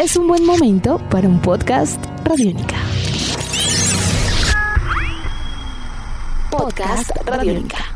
es un buen momento para un podcast Radiónica. Podcast Radiónica.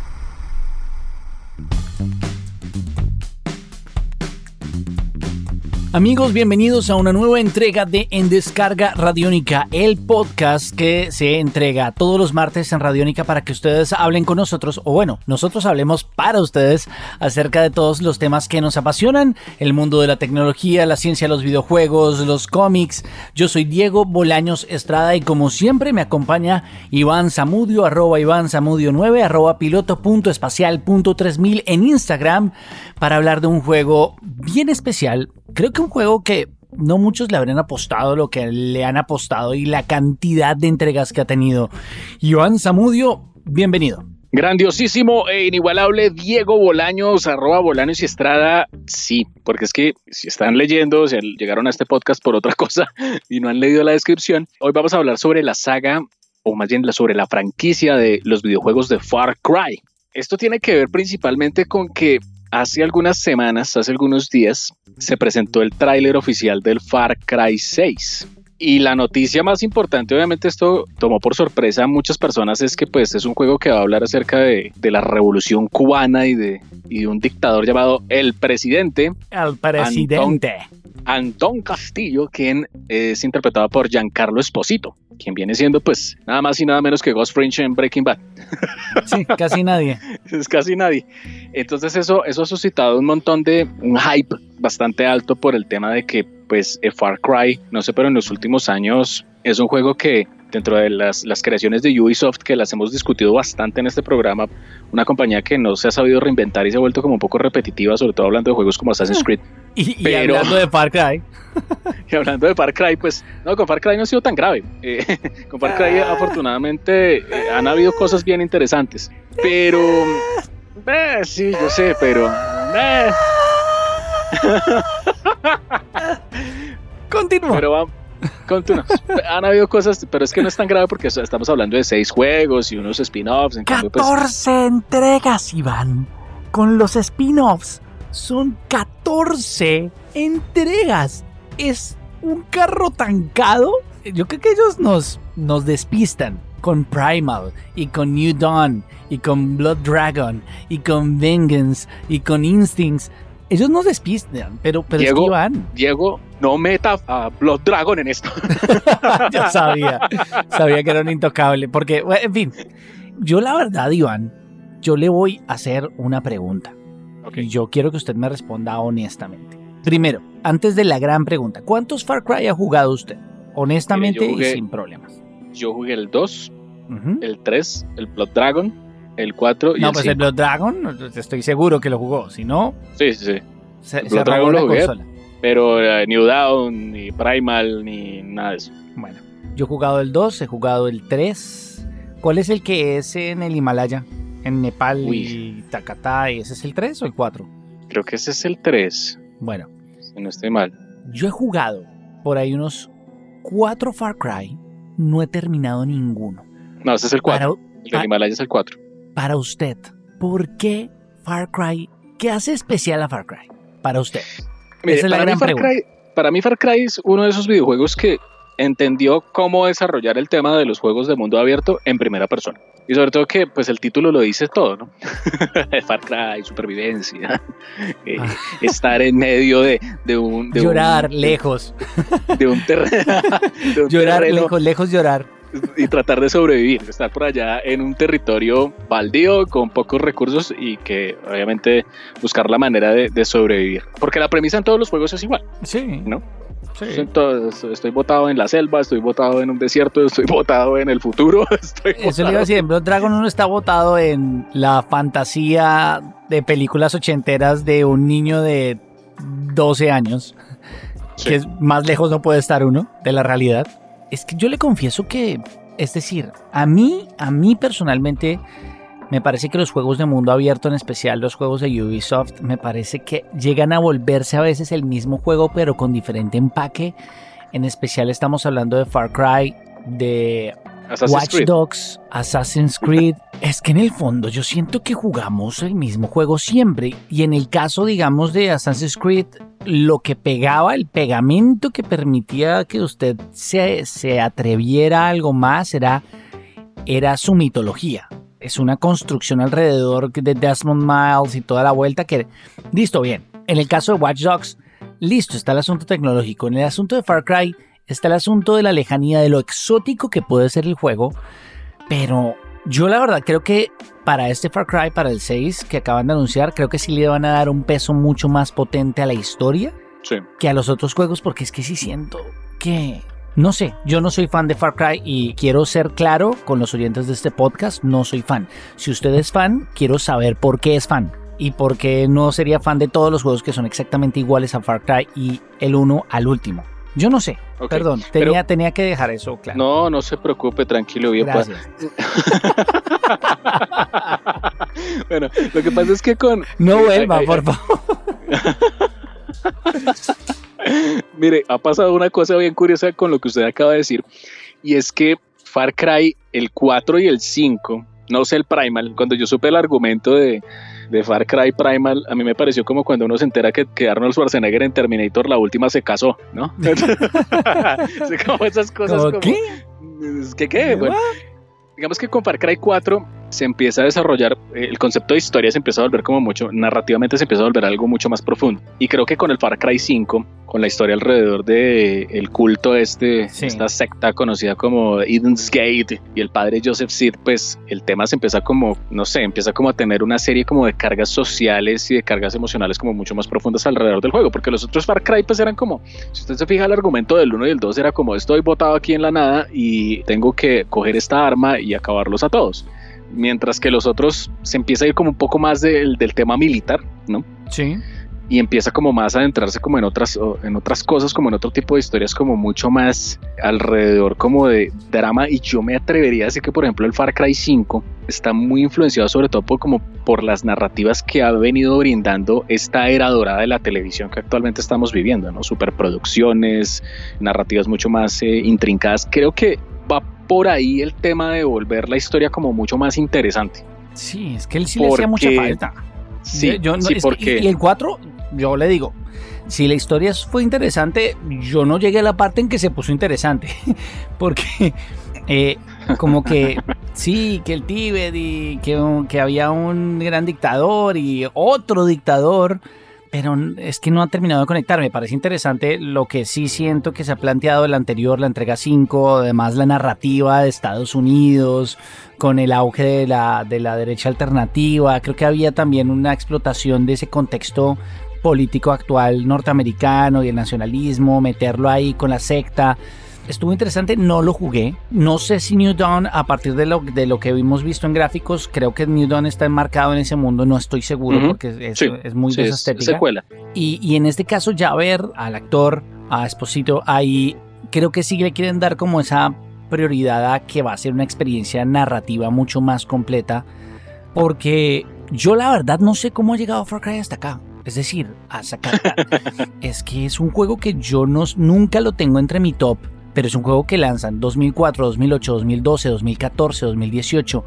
Amigos, bienvenidos a una nueva entrega de En Descarga Radiónica, el podcast que se entrega todos los martes en Radiónica para que ustedes hablen con nosotros, o bueno, nosotros hablemos para ustedes acerca de todos los temas que nos apasionan, el mundo de la tecnología, la ciencia, los videojuegos, los cómics. Yo soy Diego Bolaños Estrada y como siempre me acompaña Iván Zamudio, arroba Iván Zamudio 9, arroba piloto.espacial.3000 en Instagram para hablar de un juego bien especial creo que un juego que no muchos le habrían apostado lo que le han apostado y la cantidad de entregas que ha tenido. Iván Zamudio, bienvenido. Grandiosísimo e inigualable Diego Bolaños, arroba Bolaños y Estrada. Sí, porque es que si están leyendo, si llegaron a este podcast por otra cosa y no han leído la descripción, hoy vamos a hablar sobre la saga, o más bien sobre la franquicia de los videojuegos de Far Cry. Esto tiene que ver principalmente con que hace algunas semanas, hace algunos días, se presentó el tráiler oficial del Far Cry 6. Y la noticia más importante, obviamente esto tomó por sorpresa a muchas personas, es que pues es un juego que va a hablar acerca de, la revolución cubana y de, un dictador llamado El Presidente. El Presidente. Antón, Castillo, quien es interpretado por Giancarlo Esposito, quien viene siendo pues nada más y nada menos que Ghost Fringe en Breaking Bad. Sí, casi nadie. es casi nadie. Entonces eso, eso ha suscitado un montón de, un hype bastante alto por el tema de que pues Far Cry, no sé, pero en los últimos años es un juego que dentro de las, las, creaciones de Ubisoft que las hemos discutido bastante en este programa, una compañía que no se ha sabido reinventar y se ha vuelto como un poco repetitiva, sobre todo hablando de juegos como Assassin's Creed. Y, hablando de Far Cry. y hablando de Far Cry, pues no, con Far Cry no ha sido tan grave. Eh, con Far Cry ah. afortunadamente eh, han habido cosas bien interesantes. Pero... Eh, sí, yo sé, pero... Continúa. Pero vamos Continúa. Han habido cosas, pero es que no es tan grave porque estamos hablando de seis juegos y unos spin-offs. 14 pues, entregas, Iván. Con los spin-offs. Son 14 entregas. Es un carro tancado. Yo creo que ellos nos, nos despistan con Primal y con New Dawn y con Blood Dragon y con Vengeance y con Instincts ellos nos despistan, pero, pero Diego, van. Diego, no meta a Blood Dragon en esto. ya sabía, sabía que era un intocable, porque, en fin, yo la verdad, Iván, yo le voy a hacer una pregunta. Y yo quiero que usted me responda honestamente. Primero, antes de la gran pregunta, ¿cuántos Far Cry ha jugado usted? Honestamente y sin problemas. Yo jugué el 2, el 3, el Blood Dragon, el 4 y no, pues el Blood Dragon, estoy seguro que lo jugó. Si no, sí, sí, sí. Se, Blood Dragon lo jugué, pero uh, New Dawn, ni Primal, ni nada de eso. Bueno, yo he jugado el 2, he jugado el 3. ¿Cuál es el que es en el Himalaya? En Nepal y Takata, ¿ese es el 3 o el 4? Creo que ese es el 3. Bueno. Si no estoy mal. Yo he jugado por ahí unos 4 Far Cry, no he terminado ninguno. No, ese es el 4. el del Himalaya es el 4 para usted, ¿por qué Far Cry? ¿Qué hace especial a Far Cry para usted? Esa es la gran pregunta. para mí Far Cry es uno de esos videojuegos que entendió cómo desarrollar el tema de los juegos de mundo abierto en primera persona. Y sobre todo que pues el título lo dice todo, ¿no? Far Cry, supervivencia, eh, ah. estar en medio de, un... llorar lejos. De un, terreno. llorar lejos, lejos llorar y tratar de sobrevivir, estar por allá en un territorio baldío con pocos recursos y que obviamente buscar la manera de, sobrevivir. Porque la premisa en todos los juegos es igual. Sí. ¿No? Sí. estoy botado en la selva, estoy botado en un desierto, estoy botado en el futuro. Estoy Eso le iba a decir, Blood Dragon uno está botado en la fantasía de películas ochenteras de un niño de 12 años, que es, más lejos no puede estar uno de la realidad es que yo le confieso que, es decir, a mí, a mí personalmente, me parece que los juegos de mundo abierto, en especial los juegos de Ubisoft, me parece que llegan a volverse a veces el mismo juego, pero con diferente empaque. En especial estamos hablando de Far Cry, de Watch Dogs, Assassin's Creed. es que en el fondo yo siento que jugamos el mismo juego siempre. Y en el caso, digamos, de Assassin's Creed, lo que pegaba, el pegamento que permitía que usted se, se atreviera a algo más era, era su mitología. Es una construcción alrededor de Desmond Miles y toda la vuelta que... Listo, bien. En el caso de Watch Dogs, listo, está el asunto tecnológico. En el asunto de Far Cry está el asunto de la lejanía, de lo exótico que puede ser el juego. Pero yo la verdad creo que para este Far Cry, para el 6 que acaban de anunciar, creo que sí le van a dar un peso mucho más potente a la historia que a los otros juegos, porque es que sí siento que... No sé, yo no soy fan de Far Cry y quiero ser claro con los oyentes de este podcast, no soy fan. Si usted es fan, quiero saber por qué es fan y por qué no sería fan de todos los juegos que son exactamente iguales a Far Cry y el uno al último. Yo no sé, perdón, tenía, tenía que dejar eso claro. No, no se preocupe, tranquilo. Bien, Gracias. bueno, lo que pasa es que con... No vuelva, por favor. Mire, ha pasado una cosa bien curiosa con lo que usted acaba de decir, y es que Far Cry, el 4 y el 5, no sé el Primal, cuando yo supe el argumento de, de Far Cry Primal, a mí me pareció como cuando uno se entera que, que Arnold Schwarzenegger en Terminator la última se casó, ¿no? como esas cosas como... ¿Qué? ¿Qué qué? Bueno, digamos que con Far Cry 4 se empieza a desarrollar, eh, el concepto de historia se empieza a volver como mucho, narrativamente se empieza a volver algo mucho más profundo. Y creo que con el Far Cry 5, con la historia alrededor de el culto este, esta secta conocida como Eden's Gate y el padre Joseph Seed, pues el tema se empieza como, no sé, empieza como a tener una serie como de cargas sociales y de cargas emocionales como mucho más profundas alrededor del juego, porque los otros Far Cry pues eran como, si usted se fija el argumento del 1 y el 2 era como estoy botado aquí en la nada y tengo que coger esta arma y acabarlos a todos mientras que los otros se empieza a ir como un poco más del, del tema militar, ¿no? Sí y empieza como más a adentrarse como en otras, en otras cosas, como en otro tipo de historias, como mucho más alrededor como de drama y yo me atrevería a decir que por ejemplo el Far Cry 5 está muy influenciado sobre todo por, como por las narrativas que ha venido brindando esta era dorada de la televisión que actualmente estamos viviendo, ¿no? Superproducciones, narrativas mucho más eh, intrincadas. Creo que va por ahí el tema de volver la historia como mucho más interesante. Sí, es que él sí le hacía mucha falta. Sí, yo, sí porque... y el 4 yo le digo, si la historia fue interesante, yo no llegué a la parte en que se puso interesante, porque eh, como que sí, que el Tíbet y que, que había un gran dictador y otro dictador, pero es que no ha terminado de conectar. Me parece interesante lo que sí siento que se ha planteado el anterior, la entrega 5, además la narrativa de Estados Unidos, con el auge de la, de la derecha alternativa. Creo que había también una explotación de ese contexto político actual norteamericano y el nacionalismo, meterlo ahí con la secta. Estuvo interesante, no lo jugué. No sé si New Dawn, a partir de lo, de lo que hemos visto en gráficos, creo que New Dawn está enmarcado en ese mundo, no estoy seguro porque es, muy de esa estética. Y, y, en este caso ya ver al actor, a Esposito, ahí creo que sí le quieren dar como esa prioridad a que va a ser una experiencia narrativa mucho más completa. Porque yo la verdad no sé cómo ha llegado Far Cry hasta acá. Es decir, a sacar. es que es un juego que yo no, nunca lo tengo entre mi top, pero es un juego que lanzan 2004, 2008, 2012, 2014, 2018,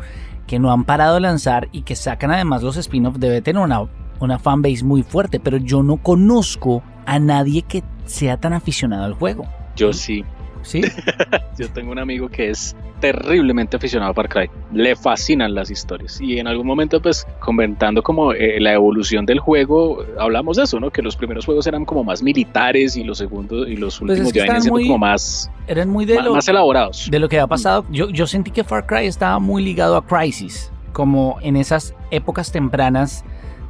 que no han parado de lanzar y que sacan además los spin-offs. Debe tener una, una fanbase muy fuerte, pero yo no conozco a nadie que sea tan aficionado al juego. Yo sí. ¿Sí? Yo tengo un amigo que es terriblemente aficionado a Far Cry. Le fascinan las historias. Y en algún momento, pues, comentando como eh, la evolución del juego, hablamos de eso, ¿no? Que los primeros juegos eran como más militares y los segundos y los pues últimos ya venían siendo como más, eran muy de más, más, elaborados. De lo que ha pasado. Yo, yo sentí que Far Cry estaba muy ligado a Crisis, como en esas épocas tempranas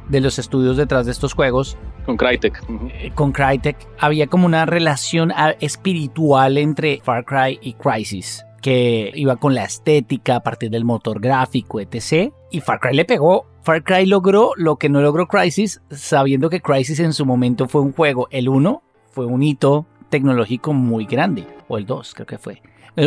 de los estudios detrás de estos juegos con Crytek. Eh, con Crytek había como una relación ah, espiritual entre Far Cry y Crisis que iba con la estética a partir del motor gráfico, etc. Y Far Cry le pegó. Far Cry logró lo que no logró Crisis, sabiendo que Crisis en su momento fue un juego. El 1 fue un hito tecnológico muy grande, o el 2 creo que fue.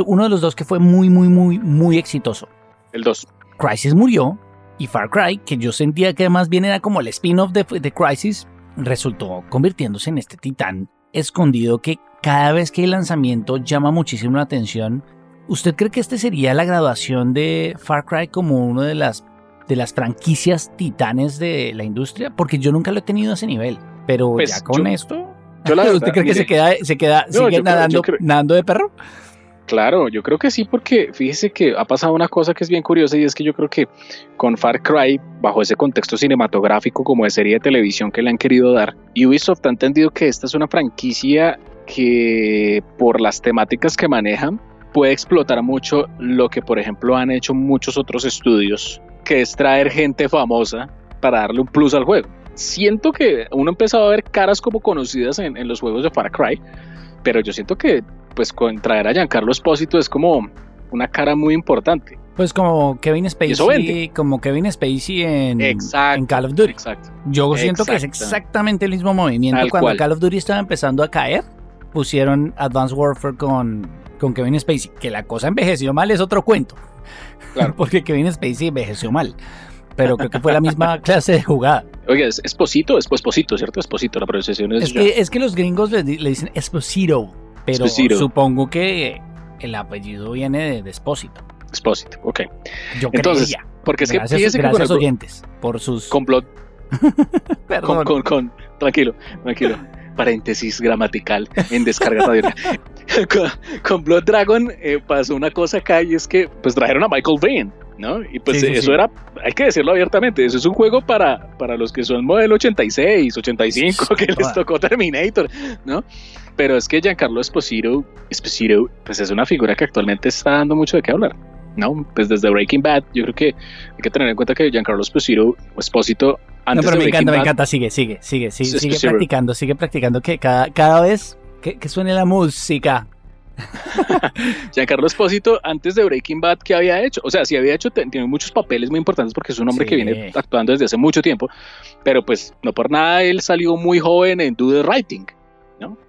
Uno de los dos que fue muy, muy, muy, muy exitoso. El 2. Crisis murió y Far Cry, que yo sentía que más bien era como el spin-off de, de Crisis, resultó convirtiéndose en este titán escondido que cada vez que hay lanzamiento llama muchísimo la atención ¿Usted cree que este sería la graduación de Far Cry como una de las, de las franquicias titanes de la industria? Porque yo nunca lo he tenido a ese nivel. Pero Pues, ya con yo- esto. yo la ¿Usted verdad, cree que se queda, se queda, No, sigue creo- nadando, creo- nadando de perro? Claro, yo creo que sí, porque fíjese que ha pasado una cosa que es bien curiosa y es que yo creo que con Far Cry, bajo ese contexto cinematográfico como de serie de televisión que le han querido dar, Ubisoft ha entendido que esta es una franquicia que por las temáticas que manejan puede explotar mucho lo que por ejemplo han hecho muchos otros estudios, que es traer gente famosa para darle un plus al juego. Siento que uno ha empezado a ver caras como conocidas en, en los juegos de Far Cry, pero yo siento que pues con traer a Giancarlo Espósito es como una cara muy importante. Pues como Kevin Spacey, como Kevin Spacey en, Exacto. en Call of Duty. Exacto. Yo siento que es exactamente el mismo movimiento. Tal Cuando cual. Call of Duty estaba empezando a caer, pusieron Advanced Warfare con, con Kevin Spacey. Que la cosa envejeció mal es otro cuento. Claro. Porque Kevin Spacey envejeció mal. Pero creo que fue la misma clase de jugada. Oiga, es Esposito, es Esposito, ¿cierto? Esposito, la pronunciación es, Es que, es que los gringos le, le dicen Esposito. Pero supongo que el apellido viene de, de Espósito. Esposito, ok. Yo Entonces, creía. Porque es que gracias fíjese que con, gracias el- oyentes por sus... complot, perdón. con, con, con- tranquilo, tranquilo. Paréntesis gramatical en descarga radio. con, con Blood Dragon eh, pasó una cosa acá y es que pues trajeron a Michael Vane, ¿no? Y pues Sí, sí, eso sí. era, hay que decirlo abiertamente, eso es un juego para, para los que son modelo 86, 85, que les tocó Terminator, ¿no? Pero es que Giancarlo Esposito, Esposito, pues es una figura que actualmente está dando mucho de qué hablar. No, pues desde Breaking Bad, yo creo que hay que tener en cuenta que Giancarlo Esposito, Esposito No, antes pero de me encanta, me Bad, encanta. Sigue, sigue, sigue, sigue, sigue practicando, sigue practicando. Que cada, cada vez que, que suene la música. Giancarlo Espósito, antes de Breaking Bad, ¿qué había hecho? O sea, sí había hecho, tiene muchos papeles muy importantes porque es un hombre que Sí. viene actuando desde hace mucho tiempo, pero pues no por nada él salió muy joven en Do the Writing.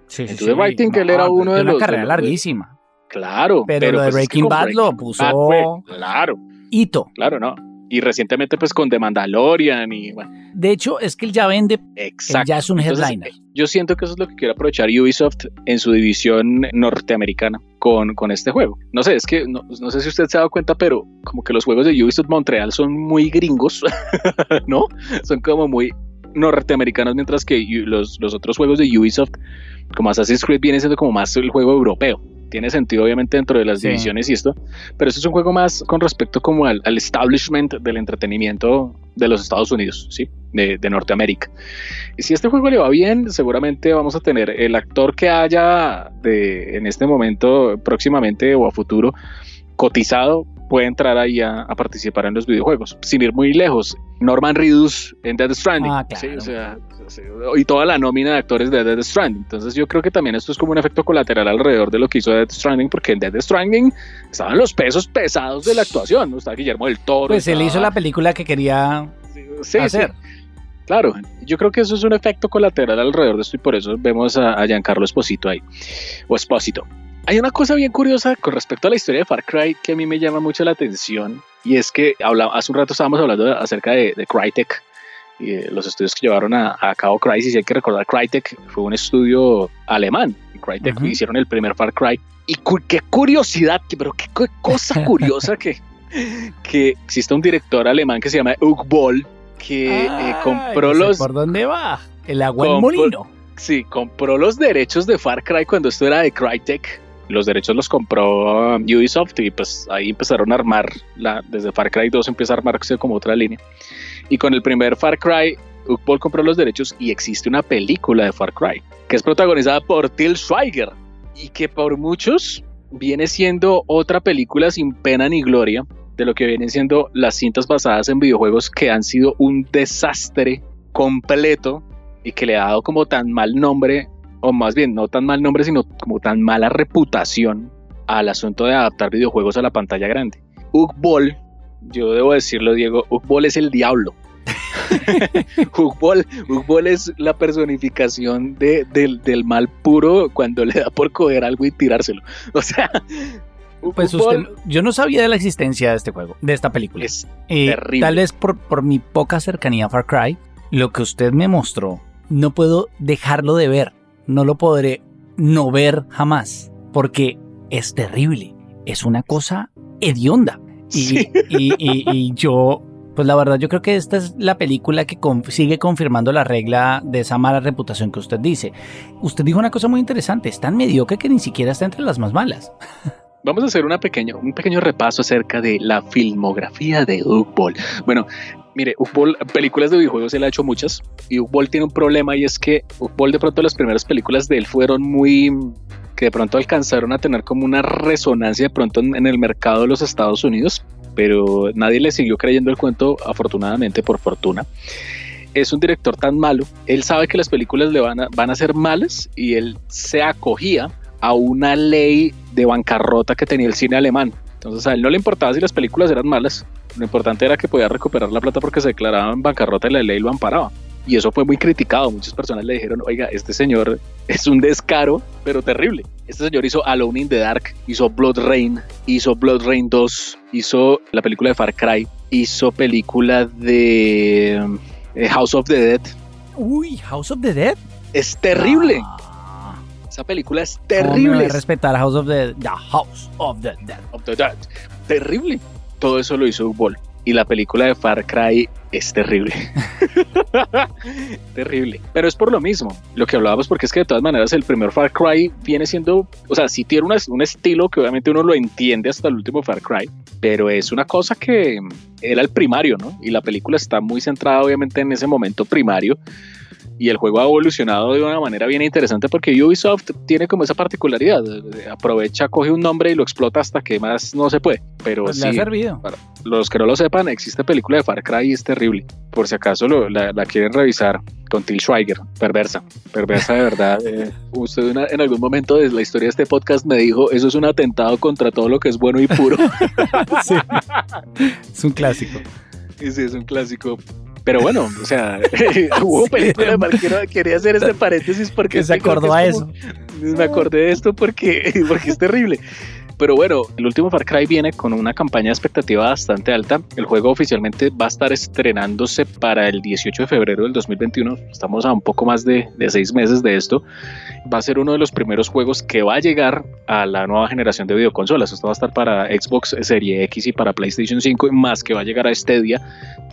Sí, En Do the Writing, él era uno de una los- de carrera los- larguísima. Claro. Pero lo de pues, Breaking Bad lo puso- Bad claro, Hito. claro, ¿no? Y recientemente pues con The Mandalorian y bueno, De hecho, es que él ya vende, él exacto. ya es un Entonces, headliner. Yo siento que eso es lo que quiere aprovechar Ubisoft en su división norteamericana con, con este juego. No sé, es que no, no sé si usted se ha dado cuenta, pero como que los juegos de Ubisoft Montreal son muy gringos, ¿no? Son como muy norteamericanos, mientras que los, los otros juegos de Ubisoft, como Assassin's Creed, viene siendo como más el juego europeo. Tiene sentido, obviamente, dentro de las Sí. divisiones y esto, pero este es un juego más con respecto como al, al establishment del entretenimiento de los Estados Unidos, ¿sí? De, de Norteamérica. Y si este juego le va bien, seguramente vamos a tener el actor que haya de, en este momento, próximamente o a futuro, cotizado, puede entrar ahí a, a participar en los videojuegos. Sin ir muy lejos, Norman Reedus en Dead Stranding. Ah, ¿sí? claro. O sea, sí, y toda la nómina de actores de Dead Stranding. Entonces yo creo que también esto es como un efecto colateral alrededor de lo que hizo Dead Stranding, porque en Dead Stranding estaban los pesos pesados de la actuación. ¿no? Estaba Guillermo del Toro. Pues él hizo la película que quería Sí, sí, hacer. Claro, yo creo que eso es un efecto colateral alrededor de esto y por eso vemos a, a Giancarlo Esposito ahí, o Espósito. Hay una cosa bien curiosa con respecto a la historia de Far Cry que a mí me llama mucho la atención y es que hace un rato estábamos hablando acerca de, de Crytek y de los estudios que llevaron a, a cabo Crysis y hay que recordar Crytek fue un estudio alemán y Crytek Ujú. hicieron el primer Far Cry y cu- qué curiosidad, que- pero qué, co- cosa curiosa que, que existe un director alemán que se llama Uwe Boll que eh, compró los ¿Por dónde va? El agua en molino. sí, compró los derechos de Far Cry cuando esto era de Crytek. Los derechos los compró um, Ubisoft y pues ahí empezaron a armar la, desde Far Cry 2 empieza a armarse como otra línea. Y con el primer Far Cry, Uckball compró los derechos y existe una película de Far Cry que es protagonizada por Till Schweiger y que por muchos viene siendo otra película sin pena ni gloria de lo que vienen siendo las cintas basadas en videojuegos que han sido un desastre completo y que le ha dado como tan mal nombre, o más bien no tan mal nombre, sino como tan mala reputación al asunto de adaptar videojuegos a la pantalla grande. Ugball, yo debo decirlo, Diego, Ugball es el diablo. Ugball, Ugball es la personificación de, del, del mal puro cuando le da por coger algo y tirárselo. O sea, Pues usted, yo no sabía de la existencia de este juego, de esta película. es terrible. tal vez por, por mi poca cercanía a Far Cry, lo que usted me mostró, no puedo dejarlo de ver. No lo podré no ver jamás, porque es terrible. es una cosa hedionda. Y, y, yo, pues la verdad, yo creo que esta es la película que sigue confirmando la regla de esa mala reputación que usted dice. Usted dijo una cosa muy interesante, es tan mediocre que ni siquiera está entre las más malas. Vamos a hacer una pequeña, un pequeño repaso acerca de la filmografía de Ugball. Bueno, mire, Ugball, películas de videojuegos él ha hecho muchas y Ugball tiene un problema y es que Ugball de pronto las primeras películas de él fueron muy que de pronto alcanzaron a tener como una resonancia de pronto en, el mercado de los Estados Unidos, pero nadie le siguió creyendo el cuento, afortunadamente por fortuna. Es un director tan malo, él sabe que las películas le van a, van a ser malas y él se acogía a una ley de bancarrota que tenía el cine alemán. Entonces a él no le importaba si las películas eran malas, lo importante era que podía recuperar la plata porque se declaraba en bancarrota y la ley lo amparaba. Y eso fue muy criticado. Muchas personas le dijeron, oiga, este señor es un descaro, pero terrible. Este señor hizo Alone in the Dark, hizo Blood Rain, hizo Blood Rain 2, hizo la película de Far Cry, hizo película de eh, House of the Dead. Uy, House of the Dead. Es terrible. Ah. Esa película es terrible. respetar House of the, the House of the Dead. Of the Dead. Terrible. Todo eso lo hizo Ball y la película de Far Cry es terrible. terrible. Pero es por lo mismo, lo que hablábamos, porque es que de todas maneras el primer Far Cry viene siendo, o sea, sí tiene un estilo que obviamente uno lo entiende hasta el último Far Cry, pero es una cosa que era el primario, ¿no? Y la película está muy centrada obviamente en ese momento primario y el juego ha evolucionado de una manera bien interesante porque Ubisoft tiene como esa particularidad, aprovecha, coge un nombre y lo explota hasta que más no se puede, pero pues sí, ha servido. Para los que no lo sepan, existe película de Far Cry y es terrible, por si acaso la, quieren revisar con Till Schweiger, perversa, perversa de verdad. Eh, usted en algún momento de la historia de este podcast me dijo, eso es un atentado contra todo lo que es bueno y puro. sí. Es un clásico. Sí, es un clásico. Pero bueno, o sea, hubo películas, quería hacer este paréntesis porque... se acordó a eso. Me acordé de esto porque, porque es terrible. Pero bueno, el último Far Cry viene con una campaña de expectativa bastante alta. El juego oficialmente va a estar estrenándose para el 18 de febrero del 2021. Estamos a un poco más de, de seis meses de esto. Va a ser uno de los primeros juegos que va a llegar a la nueva generación de videoconsolas. Esto va a estar para Xbox Series X y para PlayStation 5, y más que va a llegar a Stadia,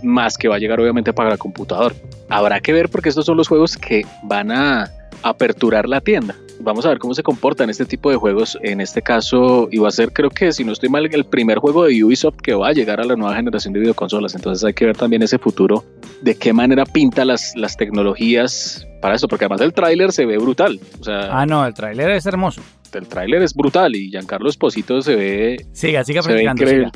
más que va a llegar obviamente para el computador. Habrá que ver porque estos son los juegos que van a aperturar la tienda vamos a ver cómo se comportan este tipo de juegos. En este caso, iba a ser, creo que si no estoy mal, el primer juego de Ubisoft que va a llegar a la nueva generación de videoconsolas. Entonces hay que ver también ese futuro, de qué manera pinta las, las tecnologías para eso, porque además el tráiler se ve brutal. O sea, ah, no, el tráiler es hermoso. El tráiler es brutal y Giancarlo Esposito se ve. Siga, siga practicando.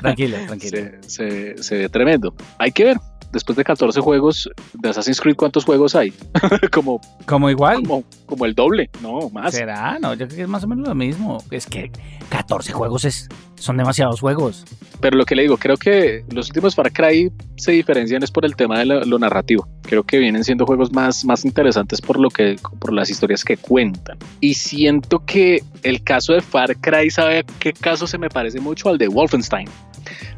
Tranquilo, tranquilo. Se, se ve tremendo. Hay que ver después de 14 juegos de Assassin's Creed, ¿cuántos juegos hay? como, como igual. Como, el doble, no, más. ¿Será? No, yo creo que es más o menos lo mismo. Es que 14 juegos es, son demasiados juegos. Pero lo que le digo, creo que los últimos Far Cry se diferencian es por el tema de lo, narrativo. Creo que vienen siendo juegos más, más interesantes por lo que, por las historias que cuentan. Y siento que el caso de Far Cry, ¿sabe qué caso se me parece mucho al de Wolfenstein?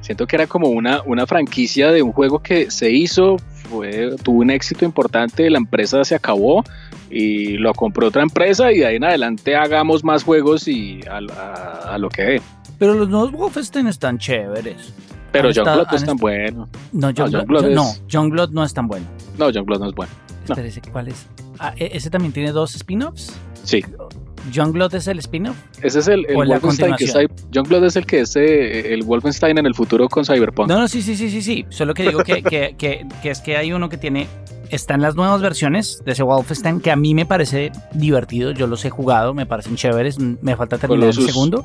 Siento que era como una, una franquicia de un juego que se hizo, fue, tuvo un éxito importante, la empresa se acabó y lo compró otra empresa y de ahí en adelante hagamos más juegos y a, lo que ve. Pero los nuevos Wolfenstein están chéveres. Pero Youngblood no es tan bueno. No, Youngblood no, Youngblood no es tan bueno. No, Youngblood no es bueno. ¿cuál es? Ah, ¿e-, ¿Ese también tiene dos spin-offs? Sí. ¿Youngblood es el spin-off? Ese es el, Wolfenstein que Youngblood es el que es eh, el Wolfenstein en el futuro con Cyberpunk. No, no, sí, sí, sí, sí, sí. Solo que digo que, que, que, que es que hay uno que tiene están las nuevas versiones de ese Wolfenstein que a mí me parece divertido. Yo los he jugado, me parecen chéveres. Me falta terminar el segundo.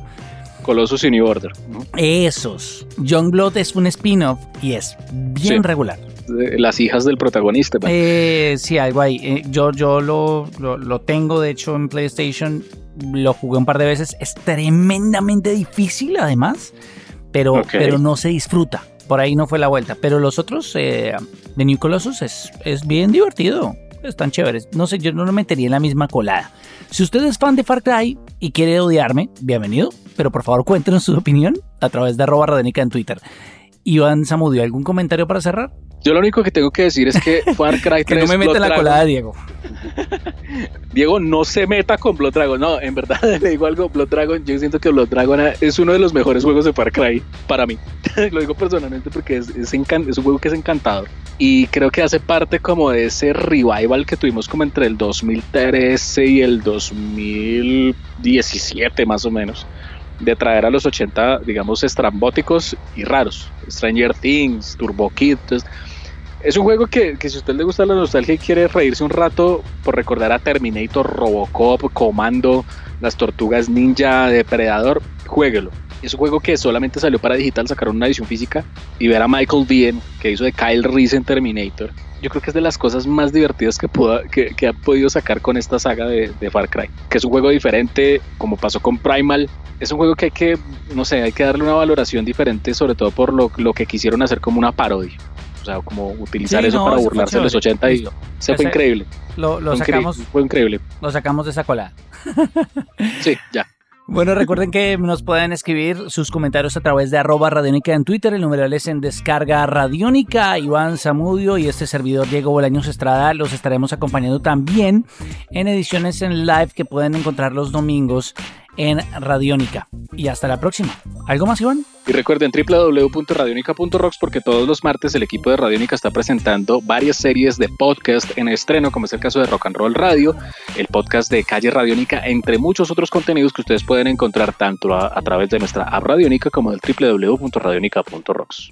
Colossus y New Order. Esos. Youngblood es un spin-off y es bien regular las hijas del protagonista. Eh, sí, algo ahí. Eh, yo yo lo, lo, tengo, de hecho, en PlayStation. Lo jugué un par de veces. Es tremendamente difícil, además, pero, pero no se disfruta. Por ahí no fue la vuelta. Pero los otros eh, de New Colossus es, es bien divertido. Están chéveres. No sé, yo no lo metería en la misma colada. Si usted es fan de Far Cry y quiere odiarme, bienvenido. Pero por favor cuéntenos su opinión a través de arroba en Twitter. Iván Zamudio, ¿algún comentario para cerrar? Yo lo único que tengo que decir es que Far Cry 3 que no me meta la colada, Diego. Diego, no se meta con Blood Dragon. No, en verdad le digo algo, Blood Dragon, yo siento que Blood Dragon es uno de los mejores juegos de Far Cry para mí. Lo digo personalmente porque es, es, un juego que es encantador. Y creo que hace parte como de ese revival que tuvimos como entre el 2013 y el 2017 más o menos. De traer a los 80, digamos, estrambóticos y raros. Stranger Things, Turbo Kid. Entonces, es un juego que, que, si a usted le gusta la nostalgia y quiere reírse un rato por recordar a Terminator, Robocop, Comando, las tortugas ninja, Depredador, jueguelo. Es un juego que solamente salió para digital, sacaron una edición física y ver a Michael Biehn, que hizo de Kyle Reese en Terminator. Yo creo que es de las cosas más divertidas que, pudo, que, que ha podido sacar con esta saga de, de, Far Cry. Que es un juego diferente, como pasó con Primal. Es un juego que hay que, no sé, hay que darle una valoración diferente, sobre todo por lo, lo que quisieron hacer como una parodia. O sea, como utilizar Sí, eso no, para burlarse de los chévere. 80 y se fue increíble. Lo, lo Fue incre- sacamos, Fue increíble. lo sacamos de esa colada. Sí, ya. Bueno, recuerden que nos pueden escribir sus comentarios a través de arroba radiónica en Twitter, el numeral es en descarga radiónica, Iván Zamudio y este servidor Diego Bolaños Estrada los estaremos acompañando también en ediciones en live que pueden encontrar los domingos en Radiónica. Y hasta la próxima. ¿Algo más, Iván? Y recuerden www.radionica.rocks porque todos los martes el equipo de Radionica está presentando varias series de podcast en estreno, como es el caso de Rock and Roll Radio, el podcast de Calle Radionica, entre muchos otros contenidos que ustedes pueden encontrar tanto a, través de nuestra app Radionica como del www.radionica.rocks.